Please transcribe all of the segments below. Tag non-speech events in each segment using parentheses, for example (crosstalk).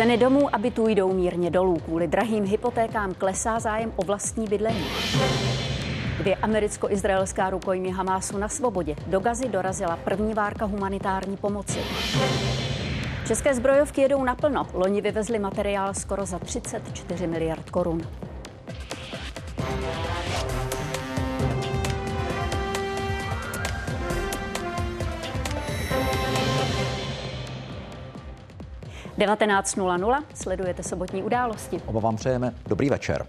Ceny domů a bytů jdou mírně dolů. Kvůli drahým hypotékám klesá zájem o vlastní bydlení. Dvě americko-izraelská rukojmí Hamásu na svobodě. Do Gazy dorazila první várka humanitární pomoci. České zbrojovky jedou naplno. Loni vyvezli materiál skoro za 34 miliard korun. Devatenáct sledujete sobotní události. Oba vám přejeme dobrý večer.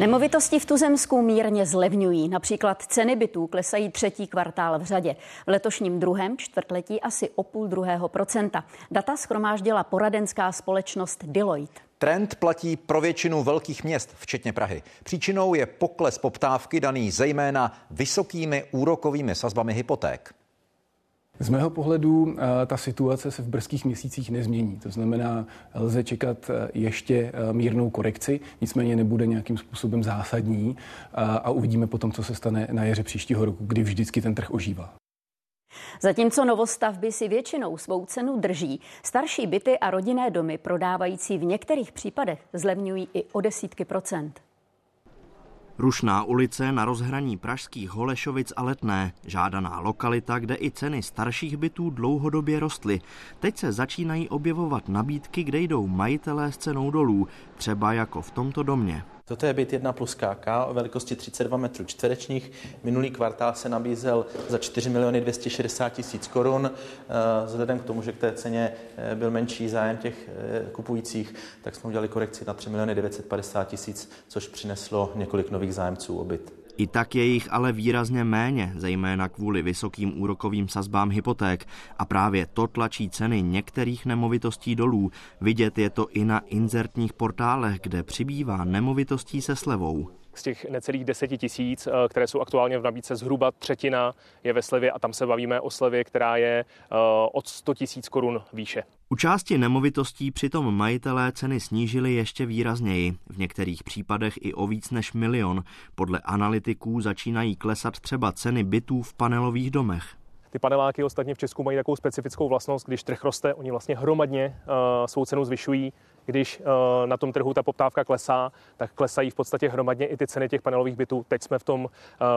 Nemovitosti v Tuzemsku mírně zlevňují. Například ceny bytů klesají třetí kvartál v řadě. V letošním druhém čtvrtletí asi o půl druhého procenta. Data schromáždila poradenská společnost Deloitte. Trend platí pro většinu velkých měst, včetně Prahy. Příčinou je pokles poptávky daný zejména vysokými úrokovými sazbami hypoték. Z mého pohledu eh, ta situace se v brzkých měsících nezmění. To znamená, lze čekat eh, ještě eh, mírnou korekci, nicméně nebude nějakým způsobem zásadní a uvidíme potom, co se stane na jaře příštího roku, kdy vždycky ten trh ožívá. Zatímco novostavby si většinou svou cenu drží, starší byty a rodinné domy prodávající v některých případech zlevňují i o desítky procent. Rušná ulice na rozhraní pražských Holešovic a Letné, žádaná lokalita, kde i ceny starších bytů dlouhodobě rostly. Teď se začínají objevovat nabídky, kde jdou majitelé s cenou dolů, třeba jako v tomto domě. Toto je byt 1 plus KK o velikosti 32 metrů čtverečních. Minulý kvartál se nabízel za 4 miliony 260 tisíc korun. Eh, vzhledem k tomu, že k té ceně eh, byl menší zájem těch eh, kupujících, tak jsme udělali korekci na 3 miliony 950 tisíc, což přineslo několik nových zájemců o byt. I tak je jich ale výrazně méně, zejména kvůli vysokým úrokovým sazbám hypoték. A právě to tlačí ceny některých nemovitostí dolů. Vidět je to i na inzertních portálech, kde přibývá nemovitostí se slevou z těch necelých deseti tisíc, eh, které jsou aktuálně v nabídce, zhruba třetina je ve slevě a tam se bavíme o slevě, která je eh, od 100 tisíc korun výše. U části nemovitostí přitom majitelé ceny snížili ještě výrazněji, v některých případech i o víc než milion. Podle analytiků začínají klesat třeba ceny bytů v panelových domech. Ty paneláky ostatně v Česku mají takovou specifickou vlastnost, když trh roste, oni vlastně hromadně uh, svou cenu zvyšují. Když uh, na tom trhu ta poptávka klesá, tak klesají v podstatě hromadně i ty ceny těch panelových bytů. Teď jsme v tom uh,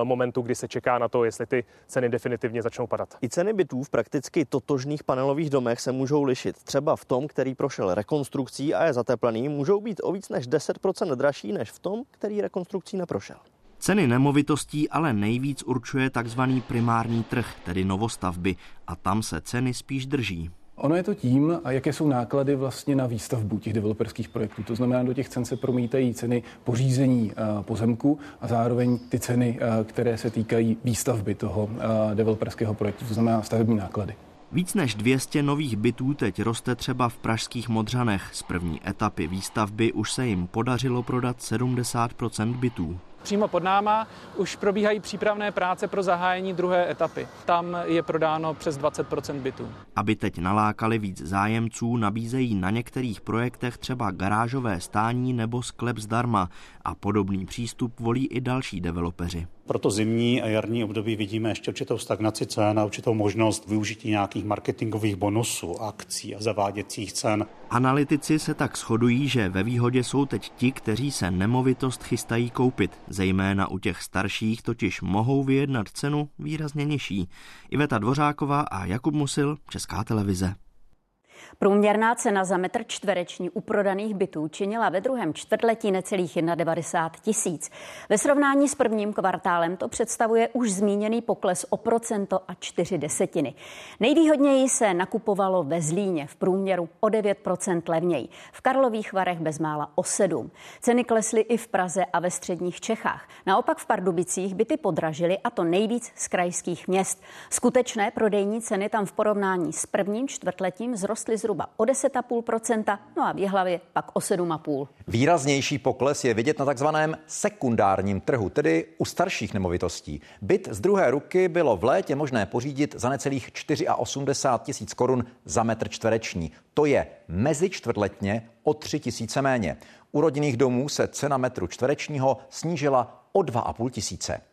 momentu, kdy se čeká na to, jestli ty ceny definitivně začnou padat. I ceny bytů v prakticky totožných panelových domech se můžou lišit. Třeba v tom, který prošel rekonstrukcí a je zateplený, můžou být o víc než 10% dražší než v tom, který rekonstrukcí neprošel. Ceny nemovitostí ale nejvíc určuje takzvaný primární trh, tedy novostavby, a tam se ceny spíš drží. Ono je to tím, a jaké jsou náklady vlastně na výstavbu těch developerských projektů. To znamená, do těch cen se promítají ceny pořízení eh, pozemku a zároveň ty ceny, eh, které se týkají výstavby toho eh, developerského projektu, to znamená stavební náklady. Víc než 200 nových bytů teď roste třeba v pražských Modřanech. Z první etapy výstavby už se jim podařilo prodat 70% bytů. Přímo pod náma už probíhají přípravné práce pro zahájení druhé etapy. Tam je prodáno přes 20% bytů. Aby teď nalákali víc zájemců, nabízejí na některých projektech třeba garážové stání nebo sklep zdarma a podobný přístup volí i další developeři. Proto zimní a jarní období vidíme ještě určitou stagnaci cen a určitou možnost využití nějakých marketingových bonusů, akcí a zaváděcích cen. Analytici se tak shodují, že ve výhodě jsou teď ti, kteří se nemovitost chystají koupit. Zejména u těch starších totiž mohou vyjednat cenu výrazně nižší. Iveta Dvořáková a Jakub Musil, Česká televize. Průměrná cena za metr čtvereční u prodaných bytů činila ve druhém čtvrtletí necelých 91 tisíc. Ve srovnání s prvním kvartálem to představuje už zmíněný pokles o procento a čtyři desetiny. Nejvýhodněji se nakupovalo ve Zlíně v průměru o 9% levněji, v Karlových Varech bezmála o 7. Ceny klesly i v Praze a ve středních Čechách. Naopak v Pardubicích byty podražily a to nejvíc z krajských měst. Skutečné prodejní ceny tam v porovnání s prvním čtvrtletím zrostly zhruba o 10,5%, no a v Jihlavě pak o 7,5%. Výraznější pokles je vidět na takzvaném sekundárním trhu, tedy u starších nemovitostí. Byt z druhé ruky bylo v létě možné pořídit za necelých 84 tisíc korun za metr čtvereční. To je mezi čtvrtletně o 3 tisíce méně. U rodinných domů se cena metru čtverečního snížila o 2,5 tisíce.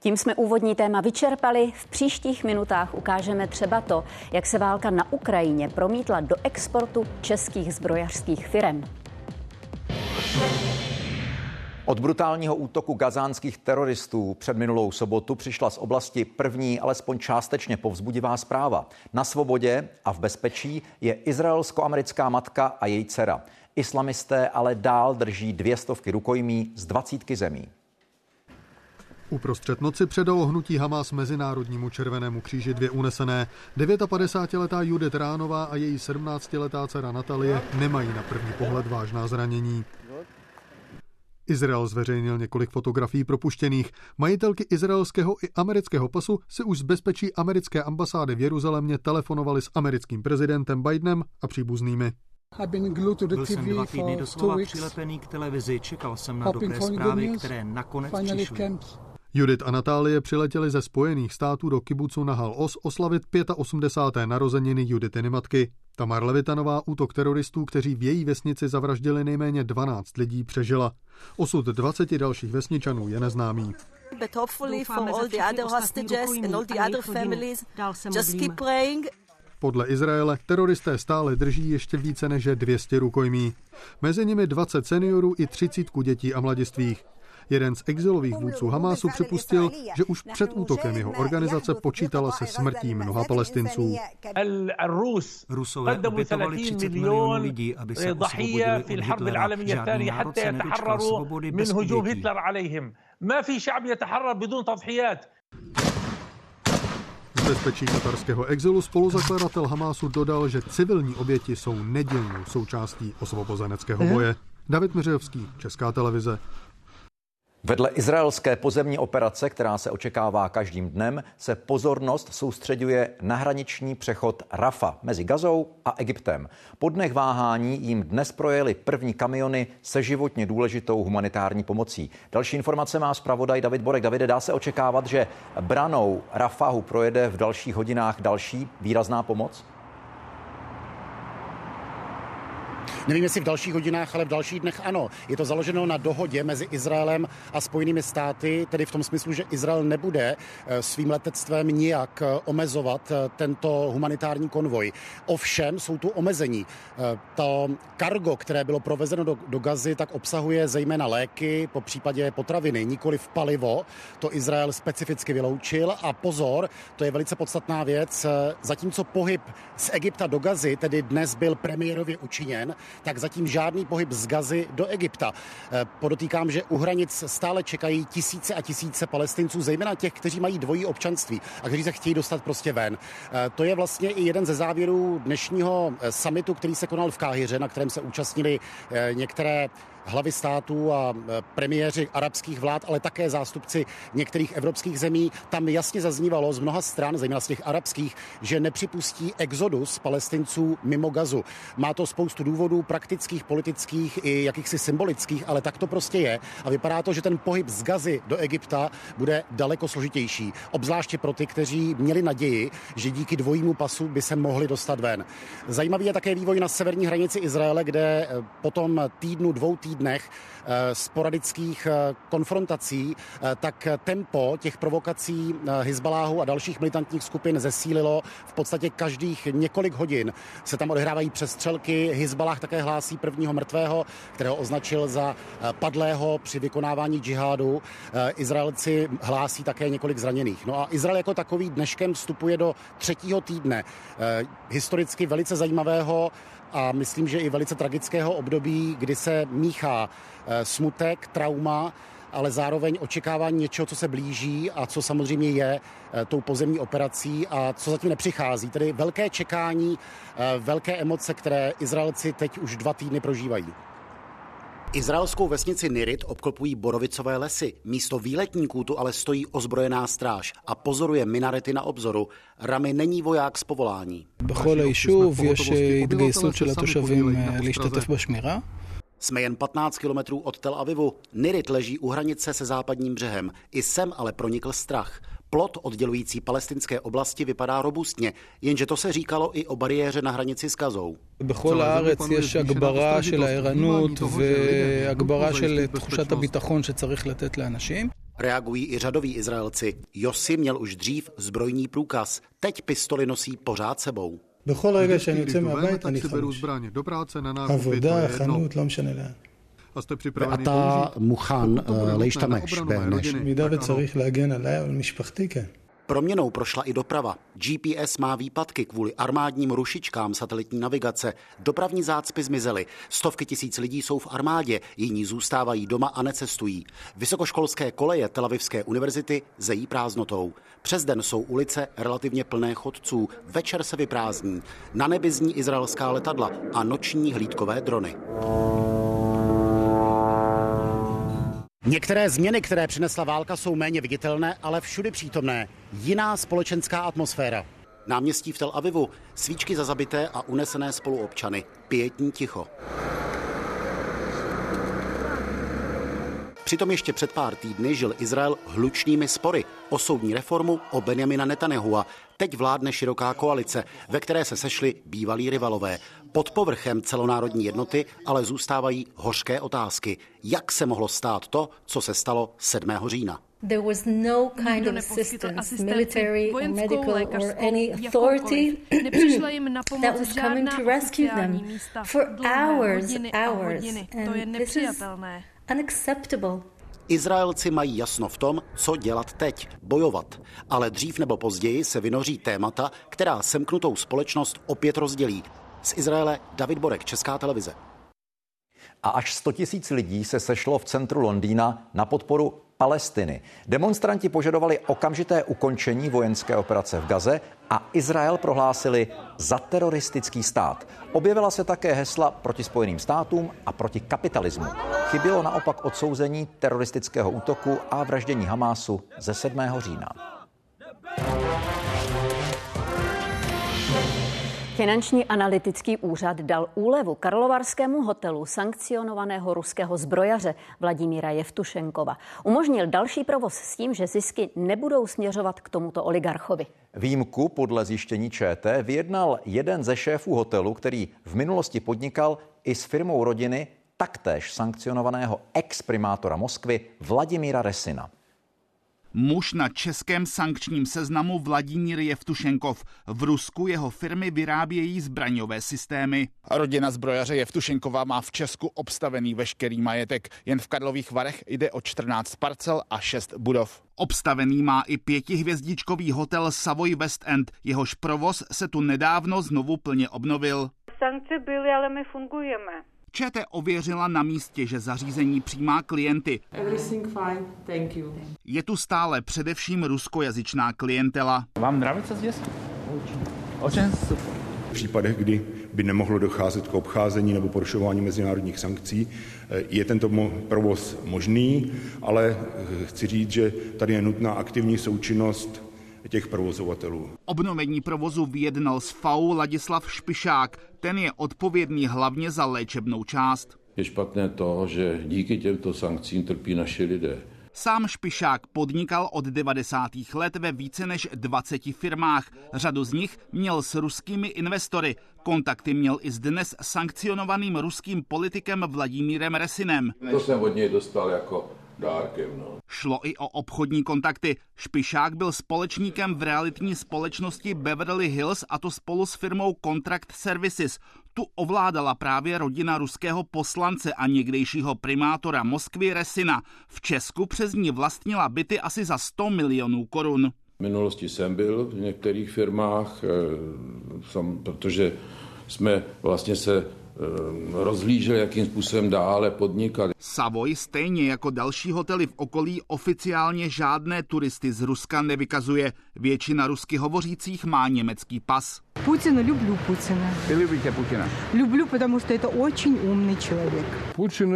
Tím jsme úvodní téma vyčerpali. V příštích minutách ukážeme třeba to, jak se válka na Ukrajině promítla do exportu českých zbrojařských firm. Od brutálního útoku gazánských teroristů před minulou sobotu přišla z oblasti první, alespoň částečně povzbudivá zpráva. Na svobodě a v bezpečí je izraelsko-americká matka a její dcera. Islamisté ale dál drží dvě stovky rukojmí z dvacítky zemí. Uprostřed noci předalo hnutí Hamas Mezinárodnímu červenému kříži dvě unesené. 59-letá Judith Ránová a její 17-letá dcera Natalie nemají na první pohled vážná zranění. Izrael zveřejnil několik fotografií propuštěných. Majitelky izraelského i amerického pasu si už z bezpečí americké ambasády v Jeruzalémě telefonovali s americkým prezidentem Bidenem a příbuznými. Byl jsem dva týdny doslova přilepený k televizi, čekal jsem na dobré zprávy, které nakonec přišly. Judith a Natálie přiletěli ze Spojených států do kibucu Nahal Os oslavit 85. narozeniny Juditiny matky. Tamar Levitanová útok teroristů, kteří v její vesnici zavraždili nejméně 12 lidí, přežila. Osud 20 dalších vesničanů je neznámý. But hopefully for all the other hostages and all the other families, just keep praying. Podle Izraele teroristé stále drží ještě více než 200 rukojmí. Mezi nimi 20 seniorů i 30 dětí a mladistvých. Jeden z exilových vůdců Hamásu připustil, že už před útokem jeho organizace počítala se smrtí mnoha palestinců. Rusové obětovali 30 milionů lidí, aby se osvobodili od Hitlera. Žádný národ se nedočkal svobody bez obětí. ما في شعب يتحرر بدون تضحيات z bezpečí katarského exilu spoluzakladatel Hamásu dodal, že civilní oběti jsou nedílnou součástí osvobozeneckého boje. David Miřejovský, Česká televize. Vedle izraelské pozemní operace, která se očekává každým dnem, se pozornost soustředuje na hraniční přechod Rafa mezi Gazou a Egyptem. Po dnech váhání jim dnes projeli první kamiony se životně důležitou humanitární pomocí. Další informace má zpravodaj David Borek. Davide, dá se očekávat, že branou Rafahu projede v dalších hodinách další výrazná pomoc? Nevím, jestli v dalších hodinách, ale v dalších dnech ano. Je to založeno na dohodě mezi Izraelem a Spojenými státy, tedy v tom smyslu, že Izrael nebude eh, svým letectvem nijak eh, omezovat eh, tento humanitární konvoj. Ovšem jsou tu omezení. To kargo, které bylo provezeno do, do Gazy, tak obsahuje zejména léky, po případě potraviny, nikoli v palivo. To Izrael specificky vyloučil. A pozor, to je velice podstatná věc, zatímco pohyb z Egypta do Gazy tedy dnes byl premiérově učiněn, tak zatím žádný pohyb z Gazy do Egypta. Eh, podotýkám, že u hranic stále čekají tisíce a tisíce palestinců, zejména těch, kteří mají dvojí občanství a kteří se chtějí dostat prostě ven. Eh, to je vlastně i jeden ze závěrů dnešního eh, summitu, který se konal v Káhyře, na kterém se účastnili některé hlavy států a e, premiéři arabských vlád, ale také zástupci některých evropských zemí. Tam jasně zaznívalo z mnoha stran, zejména z těch arabských, že nepřipustí exodus palestinců mimo gazu. Má to spoustu důvodů praktických, politických i jakýchsi symbolických, ale tak to prostě je. A vypadá to, že ten pohyb z gazy do Egypta bude daleko složitější. Obzvláště pro ty, kteří měli naději, že díky dvojímu pasu by se mohli dostat ven. Zajímavý je také vývoj na severní hranici Izraele, kde e, potom týdnu, dvou týdnů dnech eh, sporadických eh, konfrontací, eh, tak tempo těch provokací Hezbaláhu a dalších militantních skupin zesílilo v podstatě každých několik hodin. Se tam odehrávají přestřelky. Hezbalah také hlásí prvního mrtvého, kterého označil za padlého při vykonávání džihádu. Izraelci hlásí také několik zraněných. No a Izrael jako takový dneškem vstupuje do třetího týdne historicky velice zajímavého a myslím, že i velice tragického období, kdy se míchá eh, smutek, trauma, ale zároveň očekávání něčeho, co se blíží a co samozřejmě je eh, tou pozemní operací a co zatím nepřichází. Tedy velké čekání, eh, velké emoce, které Izraelci teď už dva týdny prožívají. Izraelskou vesnici Nirit obklopují borovicové lesy. Místo výletníků tu ale stojí ozbrojená stráž a pozoruje minarety na obzoru. Rami není voják z povolání. Jsme jen 15 kilometrů od Tel Avivu. Nirit leží u hranice se západním břehem. I sem ale pronikl strach. Plot oddělující palestinské oblasti vypadá robustně, jenže to se říkalo i o bariéře na hranici s Gazou. בכל הארץ יש הגברה של הערנות והגברה של תחושת הביטחון שצריך לתת לאנשים. Reagují i řadoví Izraelci. Josi měl už dřív zbrojní průkaz, teď pistoli nosí pořád sebou. Vždycky, když jdu ven, tak si beru zbraně do práce, na nákupy, to je jedno. A jste připraveni ואתה מוכן להשתמש בנשק. במידה וצריך להגן עליי ועל משפחתי, כן. Proměnou prošla i doprava. GPS má výpadky kvůli armádním rušičkám satelitní navigace. Dopravní zácpy zmizely. Stovky tisíc lidí jsou v armádě, jiní zůstávají doma a necestují. Vysokoškolské koleje Telavivské univerzity zejí prázdnotou. Přes den jsou ulice relativně plné chodců, večer se vyprázdní. Na nebi zní izraelská letadla a noční hlídkové drony. Některé změny, které přinesla válka, jsou méně viditelné, ale všudy přítomné. Jiná společenská atmosféra. Náměstí v Tel Avivu, svíčky za zabité a unesené spoluobčany, pětní ticho. Přitom ještě před pár týdny žil Izrael hlučnými spory o soudní reformu o Benjamina Netanyahua. Teď vládne široká koalice, ve které se sešli bývalí rivalové. Pod povrchem celonárodní jednoty ale zůstávají hořké otázky. Jak se mohlo stát to, co se stalo 7. října? There was no kind of assistance, military or medical or any authority that was coming to rescue them for hours, hours. And this is unacceptable. Izraelci mají jasno v tom, co dělat teď, bojovat. Ale dřív nebo později se vynoří témata, která semknutou společnost opět rozdělí. Z Izraele David Borek, Česká televize. A až 100 tisíc lidí se sešlo v centru Londýna na podporu Palestiny. Demonstranti požadovali okamžité ukončení vojenské operace v Gaze a Izrael prohlásili za teroristický stát. Objevila se také hesla proti Spojeným státům a proti kapitalismu. Chybělo naopak odsouzení teroristického útoku a vraždění Hamásu ze 7. října. Finanční analytický úřad dal úlevu karlovarskému hotelu sankcionovaného ruského zbrojaře Vladimíra Jevtušenkova. Umožnil další provoz s tím, že zisky nebudou směřovat k tomuto oligarchovi. Výjimku podle zjištění ČT vyjednal jeden ze šéfů hotelu, který v minulosti podnikal i s firmou rodiny taktéž sankcionovaného ex-primátora Moskvy Vladimíra Resina. Muž na českém sankčním seznamu Vladimír Jevtušenkov. V Rusku jeho firmy vyrábějí zbraňové systémy. Rodina zbrojaře Jevtušenkova má v Česku obstavený veškerý majetek. Jen v Karlových Varech jde o 14 parcel a 6 budov. Obstavený má i pětihvězdičkový hotel Savoy West End. Jehož provoz se tu nedávno znovu plně obnovil. Sankce byly, ale my fungujeme. ČT ověřila na místě, že zařízení přijímá klienty. Fine, Je tu stále především ruskojazyčná klientela. Vám nrábí se zvěst? Očen super. V případech, kdy by nemohlo docházet k obcházení nebo porušování mezinárodních sankcí. Je tento provoz možný, ale chci říct, že tady je nutná aktivní součinnost těch provozovatelů. Obnovení provozu vyjednal s FAU Ladislav Špišák. Ten je odpovědný hlavně za léčebnou část. Je špatné to, že díky těmto sankcím trpí naši lidé. Sám Špišák podnikal od 90. let ve více než 20 firmách. Řadu z nich měl s ruskými investory. Kontakty měl i s dnes sankcionovaným ruským politikem Vladimírem Resinem. To jsem od něj dostal jako dárkem. No. Šlo i o obchodní kontakty. Špišák byl společníkem v realitní společnosti Beverly Hills a to spolu s firmou Contract Services. Tu ovládala právě rodina ruského poslance a někdejšího primátora Moskvy Resina. V Česku přes ní vlastnila byty asi za 100 milionů korun. V minulosti jsem byl v některých firmách, jsem, protože jsme vlastně se rozhlížel, jakým způsobem dále podnikat. Savoy stejně jako další hotely v okolí oficiálně žádné turisty z Ruska nevykazuje. Většina rusky hovořících má německý pas. Путина люблю Путина. Вы любите Путина? Люблю, потому что это очень умный человек. Путин,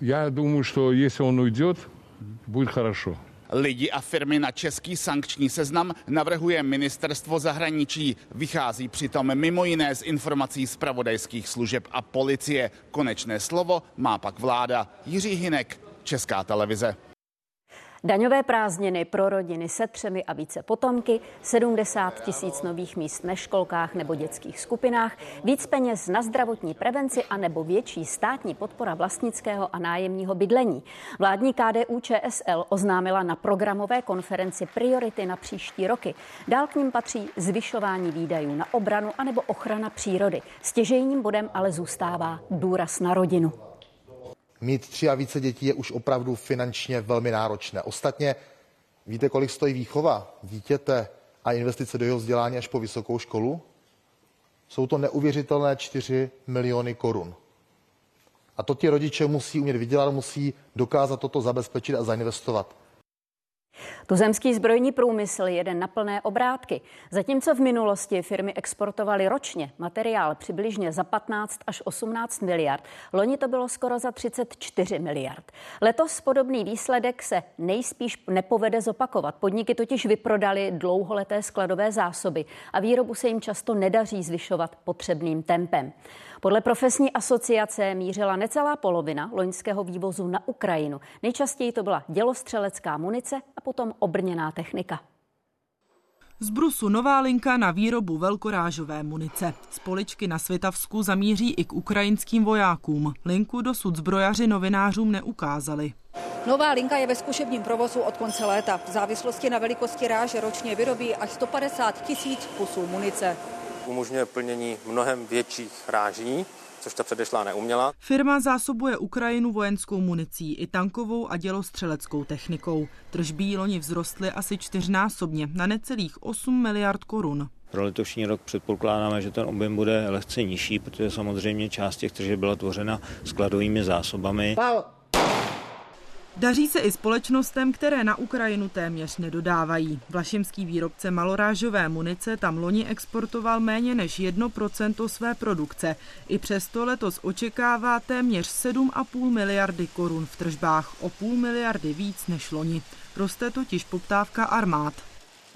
я думаю, что если он уйдет, будет хорошо. Lidi a firmy na český sankční seznam navrhuje ministerstvo zahraničí. Vychází přitom mimo jiné z informací z pravodajských služeb a policie. Konečné slovo má pak vláda. Jiří Hinek, Česká televize. Daňové prázdniny pro rodiny se třemi a více potomky, 70 tisíc nových míst ve školkách nebo dětských skupinách, víc peněz na zdravotní prevenci a nebo větší státní podpora vlastnického a nájemního bydlení. Vládní KDU ČSL oznámila na programové konferenci priority na příští roky. Dál k ním patří zvyšování výdajů na obranu anebo ochrana přírody. Stěžejním bodem ale zůstává důraz na rodinu mít tři a více dětí je už opravdu finančně velmi náročné. Ostatně víte, kolik stojí výchova dítěte a investice do jeho vzdělání až po vysokou školu? Jsou to neuvěřitelné 4 miliony korun. A to ti rodiče musí umět vydělat, musí dokázat toto zabezpečit a zainvestovat. Tuzemský zbrojní průmysl jede na plné obrátky. Zatímco v minulosti firmy exportovaly ročně materiál přibližně za 15 až 18 miliard, loni to bylo skoro za 34 miliard. Letos podobný výsledek se nejspíš nepovede zopakovat. Podniky totiž vyprodali dlouholeté skladové zásoby a výrobu se jim často nedaří zvyšovat potřebným tempem. Podle profesní asociace mířila necelá polovina loňského vývozu na Ukrajinu. Nejčastěji to byla dělostřelecká munice a potom obrněná technika. Z Brusu nová linka na výrobu velkorážové munice. Z poličky na Světavsku zamíří i k ukrajinským vojákům. Linku dosud zbrojaři novinářům neukázali. Nová linka je ve zkušebním provozu od konce léta. V závislosti na velikosti ráže ročně vyrobí až 150 tisíc kusů munice umožňuje plnění mnohem větších ráží, což ta předešlá neuměla. Firma zásobuje Ukrajinu vojenskou municí i tankovou a dělostřeleckou technikou. Tržby loni vzrostly asi čtyřnásobně na necelých 8 miliard korun. Pro letošní rok předpokládáme, že ten objem bude lehce nižší, protože samozřejmě část těch tržeb byla tvořena skladovými zásobami. Daří se i společnostem, které na Ukrajinu téměř nedodávají. Vlašimský výrobce malorážové munice tam loni exportoval méně než 1% své produkce. I přesto letos očekává téměř 7,5 miliardy korun v tržbách, o půl miliardy víc než loni. Roste totiž poptávka armád.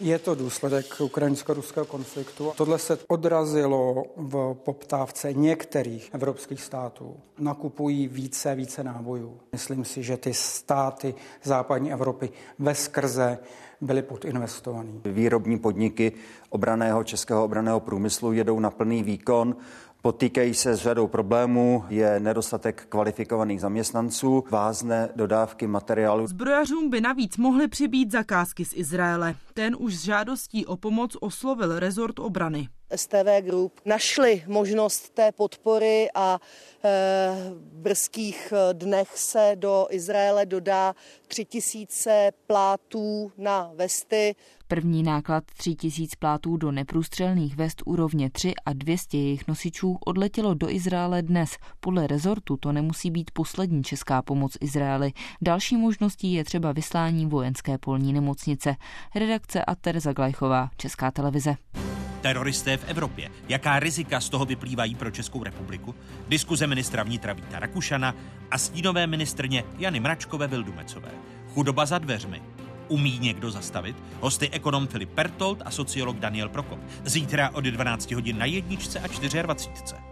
Je to důsledek ukrajinsko-ruského konfliktu. Tohle se odrazilo v poptávce některých evropských států. Nakupují více více nábojů. Myslím si, že ty státy západní Evropy ve skrze byly podinvestovaný. Výrobní podniky obraného českého obraného průmyslu jedou na plný výkon. Potýkají se s řadou problémů, je nedostatek kvalifikovaných zaměstnanců, vázne dodávky materiálu. Zbrojařům by navíc mohly přibít zakázky z Izraele. Ten už s žádostí o pomoc oslovil rezort obrany. STV Group našli možnost té podpory a e, v brzkých dnech se do Izraele dodá 3000 plátů na vesty. První náklad 3000 plátů do neprůstřelných vest úrovně 3 a 200 jejich nosičů odletělo do Izraele dnes. Podle rezortu to nemusí být poslední česká pomoc Izraeli. Další možností je třeba vyslání vojenské polní nemocnice. Redakce a Tereza Glajchová, Česká televize. Teroristé v Evropě. Jaká rizika z toho vyplývají pro Českou republiku? Diskuze ministra vnitra Víta Rakušana a stínové ministrně Jany Mračkové Vildumecové. Chudoba za dveřmi. Umí někdo zastavit? Hosty ekonom Filip Pertold a sociolog Daniel Prokop. Zítra od 12 hodin na jedničce a 24.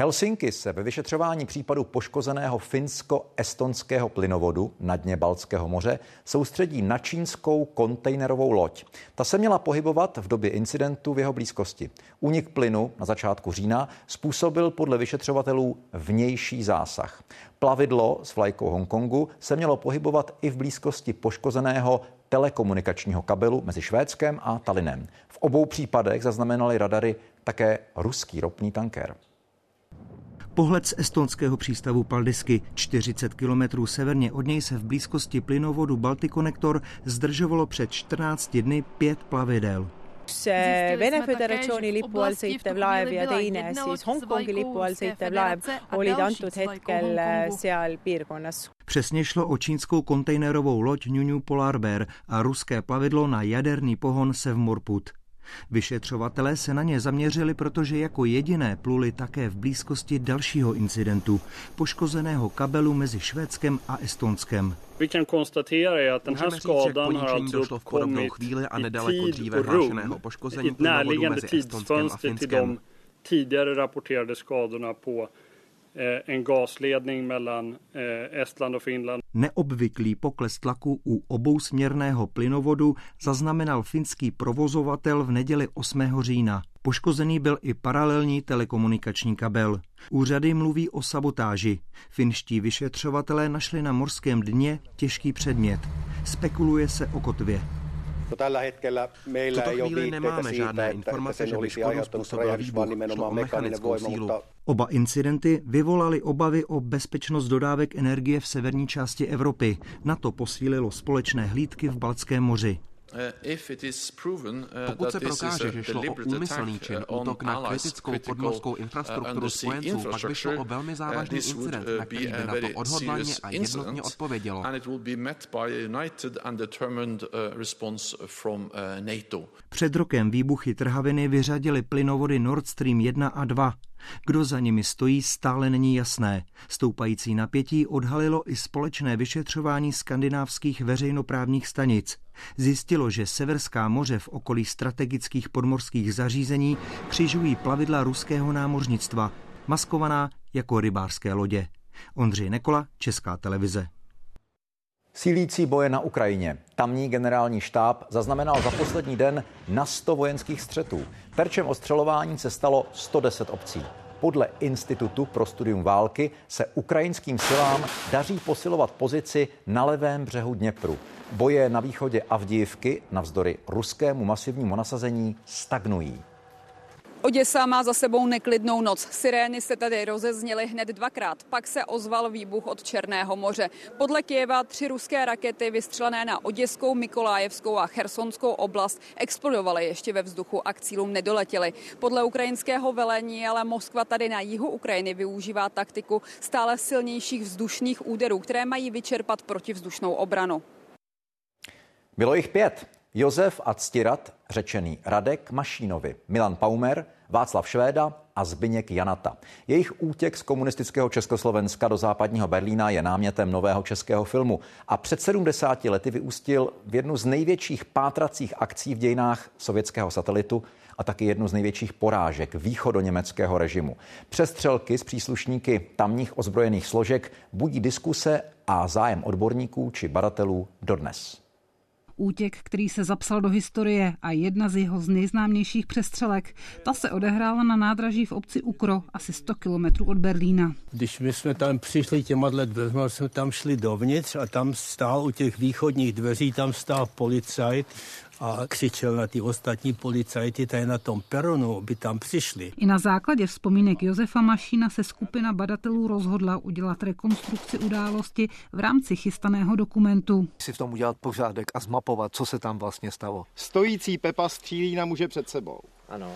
Helsinki se ve vyšetřování případu poškozeného finsko-estonského plynovodu na dně Baltského moře soustředí na čínskou kontejnerovou loď. Ta se měla pohybovat v době incidentu v jeho blízkosti. Únik plynu na začátku října způsobil podle vyšetřovatelů vnější zásah. Plavidlo s vlajkou Hongkongu se mělo pohybovat i v blízkosti poškozeného telekomunikačního kabelu mezi Švédskem a Talinem. V obou případech zaznamenali radary také ruský ropný tanker. Pohled z estonského přístavu Paldisky, 40 kilometrů severně od něj se v blízkosti plynovodu Baltikonektor zdržovalo před 14 dny pět plavidel. Vene Föderatsiooni lipu all sõitev laev ja teine siis Hongkongi lipu all sõitev laev olid antud hetkel seal piirkonnas. Přesně šlo o čínskou kontejnerovou loď Nunu Polar Bear a ruské plavidlo na jaderný pohon Sevmorput. Vyšetřovatelé se na ně zaměřili, protože jako jediné pluli také v blízkosti dalšího incidentu, poškozeného kabelu mezi Švédskem a Estonskem. Den här skadan har alltså došlo v podobnou chvíli a nedaleko dříve hlášeného poškození plynovodu mezi Estonskem a Finskem. tidigare rapporterade skadorna på en gasledning mellan Estland a Finland. Neobvyklý pokles tlaku u obousměrného plynovodu zaznamenal finský provozovatel v neděli 8. října. Poškozený byl i paralelní telekomunikační kabel. Úřady mluví o sabotáži. Finští vyšetřovatelé našli na morském dně těžký předmět. Spekuluje se o kotvě. No tällä hetkellä meillä ei ole viitteitä siitä, että, että sen olisi aiheuttanut räjähdys, vaan nimenomaan mekaaninen voima, mutta Oba incidenty vyvolaly obavy o bezpečnost dodávek energie v severní části Evropy. Na to posílilo společné hlídky v Baltském moři. Pokud se prokáže, že šlo o úmyslný čin, útok na kritickou podmořskou infrastrukturu spojenců, pak by šlo o velmi závažný incident, na který by na to odhodlaně a jednotně odpovědělo. Před rokem výbuchy trhaviny vyřadily plynovody Nord Stream 1 a 2. Kdo za nimi stojí, stále není jasné. Stoupající napětí odhalilo i společné vyšetřování skandinávských veřejnoprávních stanic. Zjistilo, že Severská moře v okolí strategických podmorských zařízení křižují plavidla ruského námořnictva, maskovaná jako rybářské lodě. Ondřej Nekola, Česká televize. Sílící boje na Ukrajině. Tamní generální štáb zaznamenal za poslední den na 100 vojenských střetů. Terčem ostřelování se stalo 110 obcí. Podle Institutu pro studium války se ukrajinským silám daří posilovat pozici na levém břehu Dněpru. Boje na východě Avdijivky navzdory ruskému masivnímu nasazení stagnují. Oděsa má za sebou neklidnou noc. Sirény se tady rozezněly hned dvakrát. Pak se ozval výbuch od Černého moře. Podle Kieva tři ruské rakety vystřelené na Oděskou, Mikolájevskou a Chersonskou oblast explodovaly ještě ve vzduchu a k cílům nedoletěly. Podle ukrajinského velení ale Moskva tady na jihu Ukrajiny využívá taktiku stále silnějších vzdušných úderů, které mají vyčerpat protivzdušnou obranu. Bylo jich pět. Josef a Ctirat, řečený Radek Mašínovi, Milan Paumer, Václav Švéda a Zbyněk Janata. Jejich útěk z komunistického Československa do západního Berlína je námětem nového českého filmu a před 70 lety vyústil v jednu z největších pátracích akcí v dějinách sovětského satelitu a taky jednu z největších porážek východoněmeckého režimu. Přestřelky s příslušníky tamních ozbrojených složek budí diskuse a zájem odborníků či badatelů dodnes útěk, který se zapsal do historie a jedna z jeho z nejznámějších přestřelek. Ta se odehrála na nádraží v obci Ukro, asi 100 kilometrů od Berlína. Když my jsme tam přišli těma dveřma, jsme tam šli dovnitř a tam stál u těch východních dveří, tam stál policajt a křičel na ty ostatní policajty tady na tom peronu, by tam přišli. I na základě vzpomínek Josefa Mašína se skupina badatelů rozhodla udělat rekonstrukci události v rámci chystaného dokumentu. Si v tom udělat pořádek a zmapovat, co se tam vlastně stalo. Stojící Pepa střílí na muže před sebou. Ano.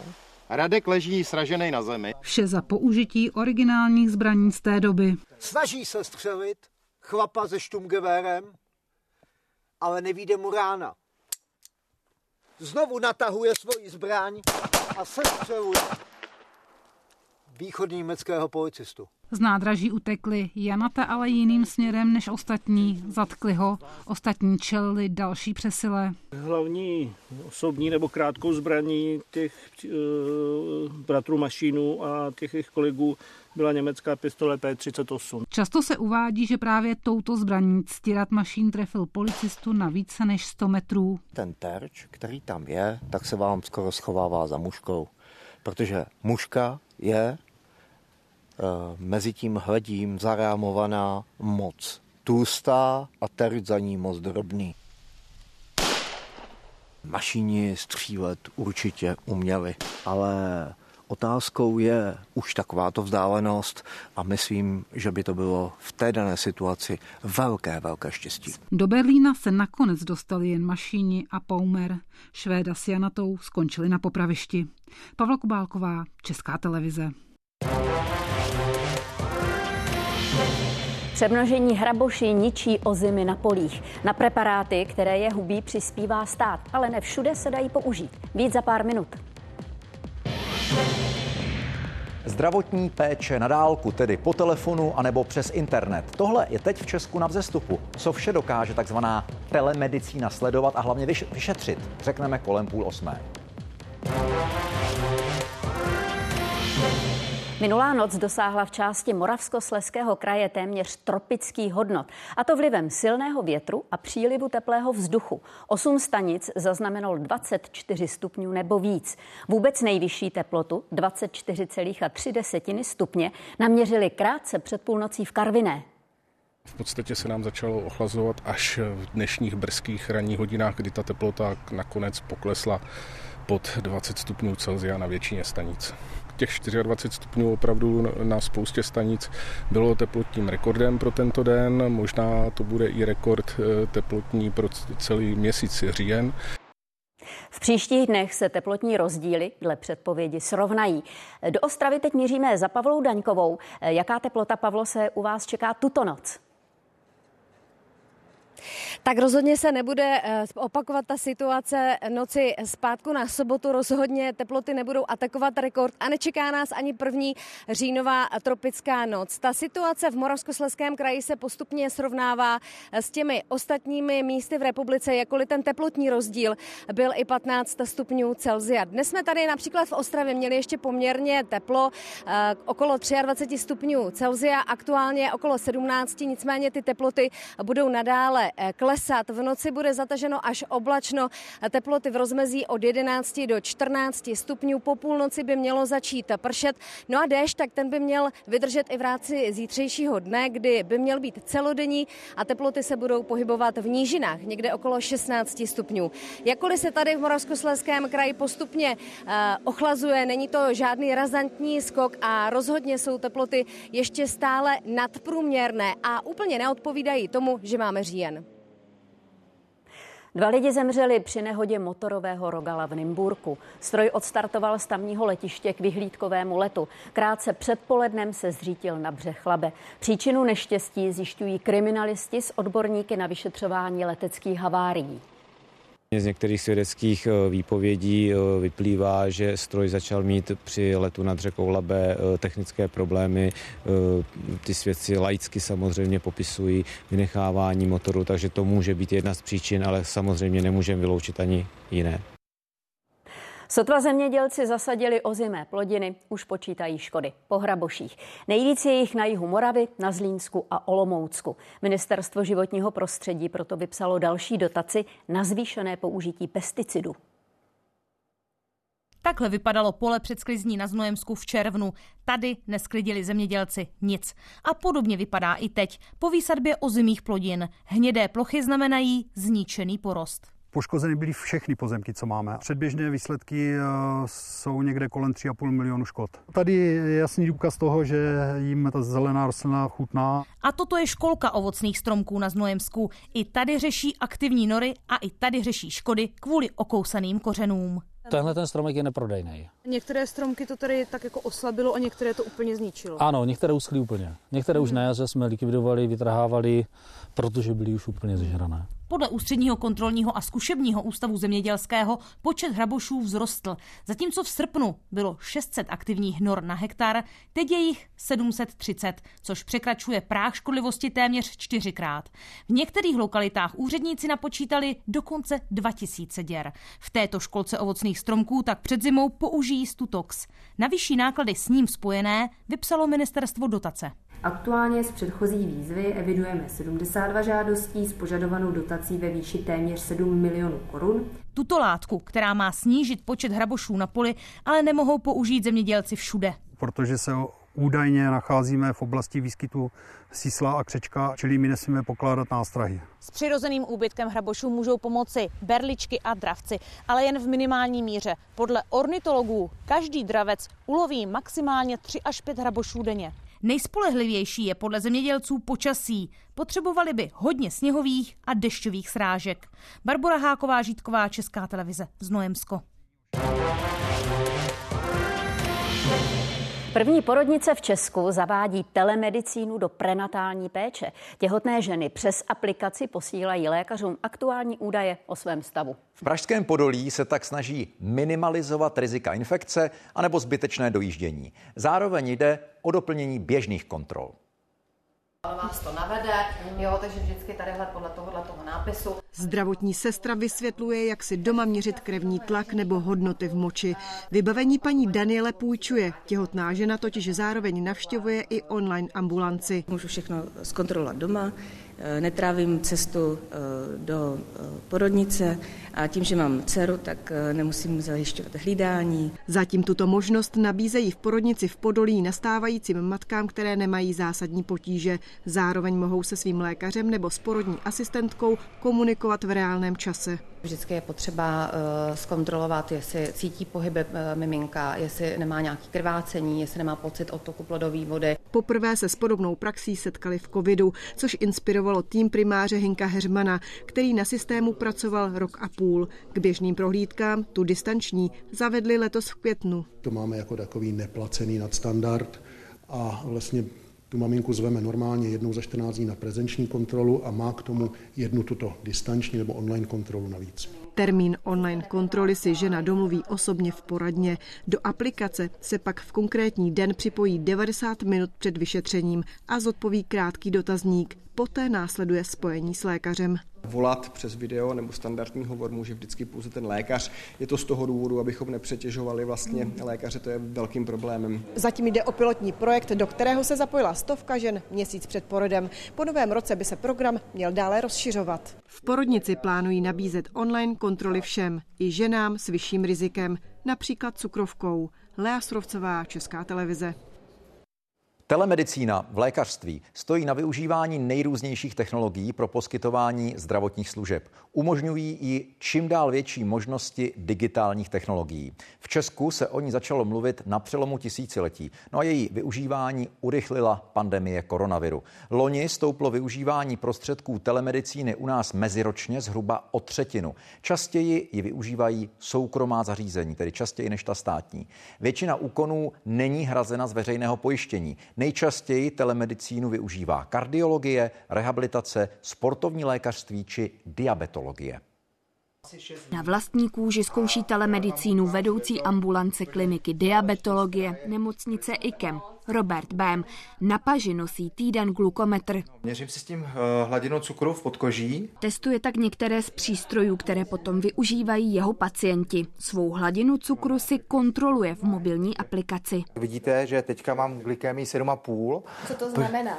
Radek leží sražený na zemi. Vše za použití originálních zbraní z té doby. Snaží se střelit chlapa se štumgevérem, ale nevíde mu rána znovu natahuje svoji zbraň a sestřeluje východní německého policistu. Z nádraží utekli Janata ale jiným směrem než ostatní. Zatkli ho, ostatní čelili další přesile. Hlavní osobní nebo krátkou zbraní těch uh, bratrů Mašínů a těch jejich kolegů byla německá pistole P38. Často se uvádí, že právě touto zbraní Ctirat Mašín trefil policistu na více než 100 metrů. Ten terč, který tam je, tak se vám skoro schovává za muškou, protože muška je Eh, mezi tím hledím zarámovaná moc tlustá a terč za ní moc drobný. Mašíni střílet určitě uměli, ale otázkou je už takováto vzdálenost a myslím, že by to bylo v té dané situaci velké, velké štěstí. Do Berlína se nakonec dostali jen Mašíni a Paumer. Švéda s Janatou skončili na popravišti. Pavla Kubálková, Česká televize. Přemnožení hraboši ničí ozimy na polích. Na preparáty, které je hubí, přispívá stát, ale ne všude se dají použít. Víc za pár minut. Zdravotní péče na dálku, tedy po telefonu anebo přes internet. Tohle je teď v Česku na vzestupu. Co vše dokáže takzvaná telemedicína sledovat a hlavně vyšetřit, řekneme kolem půl osmé. Minulá noc dosáhla v části Moravskosleského kraje téměř tropických hodnot, a to vlivem silného větru a přílivu teplého vzduchu. Osm stanic zaznamenalo 24 stupňů nebo víc. Vůbec nejvyšší teplotu 24,3 stupně naměřili krátce před půlnocí v Karviné. V podstatě se nám začalo ochlazovat až v dnešních brzkých ranních hodinách, kdy ta teplota nakonec poklesla pod 20 stupňů Celsia na většině stanic těch 24 stupňů opravdu na spoustě stanic bylo teplotním rekordem pro tento den. Možná to bude i rekord eh, teplotní pro celý měsíc říjen. V příštích dnech se teplotní rozdíly dle předpovědi srovnají. Do Ostravy teď měříme za Pavlou Daňkovou. Jaká teplota, Pavlo, se u vás čeká tuto noc? Tak rozhodně se nebude eh, opakovat ta situace noci zpátku na sobotu. Rozhodně teploty nebudou atakovat rekord a nečeká nás ani první říjnová tropická noc. Ta situace v Moravskosleském kraji se postupně srovnává s těmi ostatními místy v republice, jakkoliv ten teplotní rozdíl byl i 15 stupňů Celzia. Dnes jsme tady například v Ostravě měli ještě poměrně teplo, eh, okolo 23 stupňů Celzia, aktuálně okolo 17, nicméně ty teploty budou nadále Eh, klesat. V noci bude zataženo až oblačno. Teploty v rozmezí od 11 do 14 stupňů. Po půlnoci by mělo začít pršet. No a déšť, tak ten by měl vydržet i v ráci zítřejšího dne, kdy by měl být celodenní a teploty se budou pohybovat v nížinách, někde okolo 16 stupňů. Jakkoliv se tady v Moravskoslezském kraji postupně uh, ochlazuje, není to žádný razantní skok a rozhodně jsou teploty ještě stále nadprůměrné a úplně neodpovídají tomu, že máme říjen. Dva lidi zemřeli při nehodě motorového rogala v Nymburku. Stroj odstartoval z tamního letiště k vyhlídkovému letu. Krátce před polednem se zřítil na břeh Labe. Příčinu neštěstí zjišťují kriminalisti s odborníky na vyšetřování leteckých havárií. Z některých svědeckých eh, výpovědí eh, vyplývá, že stroj začal mít při letu nad řekou Labe eh, technické problémy. Ty svědci laicky samozřejmě popisují vynechávání motoru, takže to může být jedna z příčin, ale samozřejmě nemůžeme vyloučit ani jiné. Sotva zemědělci zasadili ozimé plodiny, už počítají škody po hraboších. Nejvíc je jich na jihu Moravy, na Zlínsku a Olomoucku. Ministerstvo životního prostředí proto vypsalo další dotaci na zvýšené použití pesticidů. Takhle vypadalo pole před sklizní na Znojemsku v červnu. Tady nesklidili zemědělci nic. A podobně vypadá i teď. Po výsadbě ozimých plodin hnědé plochy znamenají zničený porost. Poškozeny byly všechny pozemky, co máme. Předběžné výsledky eh, jsou někde kolem 3,5 milionu škod. Tady je jasný důkaz toho, že jim ta zelená rostlina chutná. A toto je školka ovocných stromků na Znojemsku. I tady řeší aktivní nory a i tady řeší škody kvůli okousaným kořenům. Tenhle ten stromek je neprodejný. Některé stromky to tady tak jako oslabilo a některé to úplně zničilo. Ano, některé uschly úplně. Některé mm. už ne, že jsme likvidovali, vytrhávali, protože byly už úplně zežrané. Podle Ústředního kontrolního a zkušebního ústavu zemědělského počet hrabošů vzrostl. Zatímco v srpnu bylo 600 aktivních nor na hektar, teď je jich 730, což překračuje práh škodlivosti téměř čtyřikrát. V některých lokalitách úředníci napočítali dokonce 2000 děr. V této školce ovocných stromků tak před zimou použijí Stutox. Na vyšší náklady s ním spojené vypsalo ministerstvo dotace. Aktuálně z předchozí výzvy evidujeme 72 žádostí s požadovanou dotací ve výši téměř 7 milionů korun. Tuto látku, která má snížit počet hrabošů na poli, ale nemohou použít zemědělci všude. Protože se údajně nacházíme v oblasti výskytu sísla a křečka, čili my nesmíme pokládat nástrahy. S přirozeným úbytkem hrabošů můžou pomoci berličky a dravci, ale jen v minimální míře. Podle ornitologů každý dravec uloví maximálně 3 až 5 hrabošů denně. Nejspolehlivější je podle zemědělců počasí. Potřebovali by hodně sněhových a dešťových srážek. Barbara Háková, Žítková, Česká televize, Znojemsko. První porodnice v Česku zavádí telemedicínu do prenatální péče. Těhotné ženy přes aplikaci posílají lékařům aktuální údaje o svém stavu. V Pražském Podolí se tak snaží minimalizovat rizika infekce anebo zbytečné dojíždění. Zároveň jde o doplnění běžných kontrol. Ale vás to navede, jo, takže vždycky tadyhle podle tohohle toho nápisu Zdravotní sestra vysvětluje, jak si doma měřit krevní tlak nebo hodnoty v moči. Vybavení paní Daniele půjčuje. Těhotná žena totiž zároveň navštěvuje i online ambulanci. Můžu všechno zkontrolovat doma, Eh, netrávím cestu eh, do eh, porodnice a tím, že mám dceru, tak nemusím zajišťovat hlídání. Zatím tuto možnost nabízejí v porodnici v Podolí nastávajícím matkám, které nemají zásadní potíže. Zároveň mohou se svým lékařem nebo s porodní asistentkou komunikovat v reálném čase. Vždycky je potřeba uh, zkontrolovat, jestli cítí pohyby uh, miminka, jestli nemá nějaký krvácení, jestli nemá pocit odtoku plodové vody. Poprvé se s podobnou praxí setkali v covidu, což inspirovalo tým primáře Hinka Heřmana, který na systému pracoval rok a půl. K běžným prohlídkám, tu distanční, zavedli letos v květnu. To máme jako takový neplacený nadstandard a vlastně tu maminku zveme normálně jednou za 14 dní na prezenční kontrolu a má k tomu jednu tuto distanční nebo online kontrolu navíc. Termín online kontroly si žena domluví osobně v poradně. Do aplikace se pak v konkrétní den připojí 90 minut před vyšetřením a zodpoví krátký dotazník. Poté následuje spojení s lékařem. Volat přes video nebo standardní hovor může vždycky pouze ten lékař. Je to z toho důvodu, abychom nepřetěžovali vlastně lékaře, to je velkým problémem. Zatím jde o pilotní projekt, do kterého se zapojila stovka žen měsíc před porodem. Po novém roce by se program měl dále rozšiřovat. V porodnici plánují nabízet online kontroly všem, i ženám s vyšším rizikem, například cukrovkou. Lea Srovcová, Česká televize. Telemedicína v lékařství stojí na využívání nejrůznějších technologií pro poskytování zdravotních služeb. Umožňují i čím dál větší možnosti digitálních technologií. V Česku se o ní začalo mluvit na přelomu tisíciletí. No a její využívání urychlila pandemie koronaviru. Loni stouplo využívání prostředků telemedicíny u nás meziročně zhruba o třetinu. Častěji ji využívají soukromá zařízení, tedy častěji než ta státní. Většina úkonů není hrazena z veřejného pojištění. Nejčastěji telemedicínu využívá kardiologie, rehabilitace, sportovní lékařství či diabetologie. Na vlastní kůži zkouší telemedicínu vedoucí ambulance kliniky diabetologie nemocnice IKEM Robert Bém. Na paži nosí týden glukometr. Měřím si s tím eh, hladinu cukru v podkoží. Testuje tak některé z přístrojů, které potom využívají jeho pacienti. Svou hladinu cukru si kontroluje v mobilní aplikaci. Vidíte, že teďka mám glykémii 7,5. Co to znamená?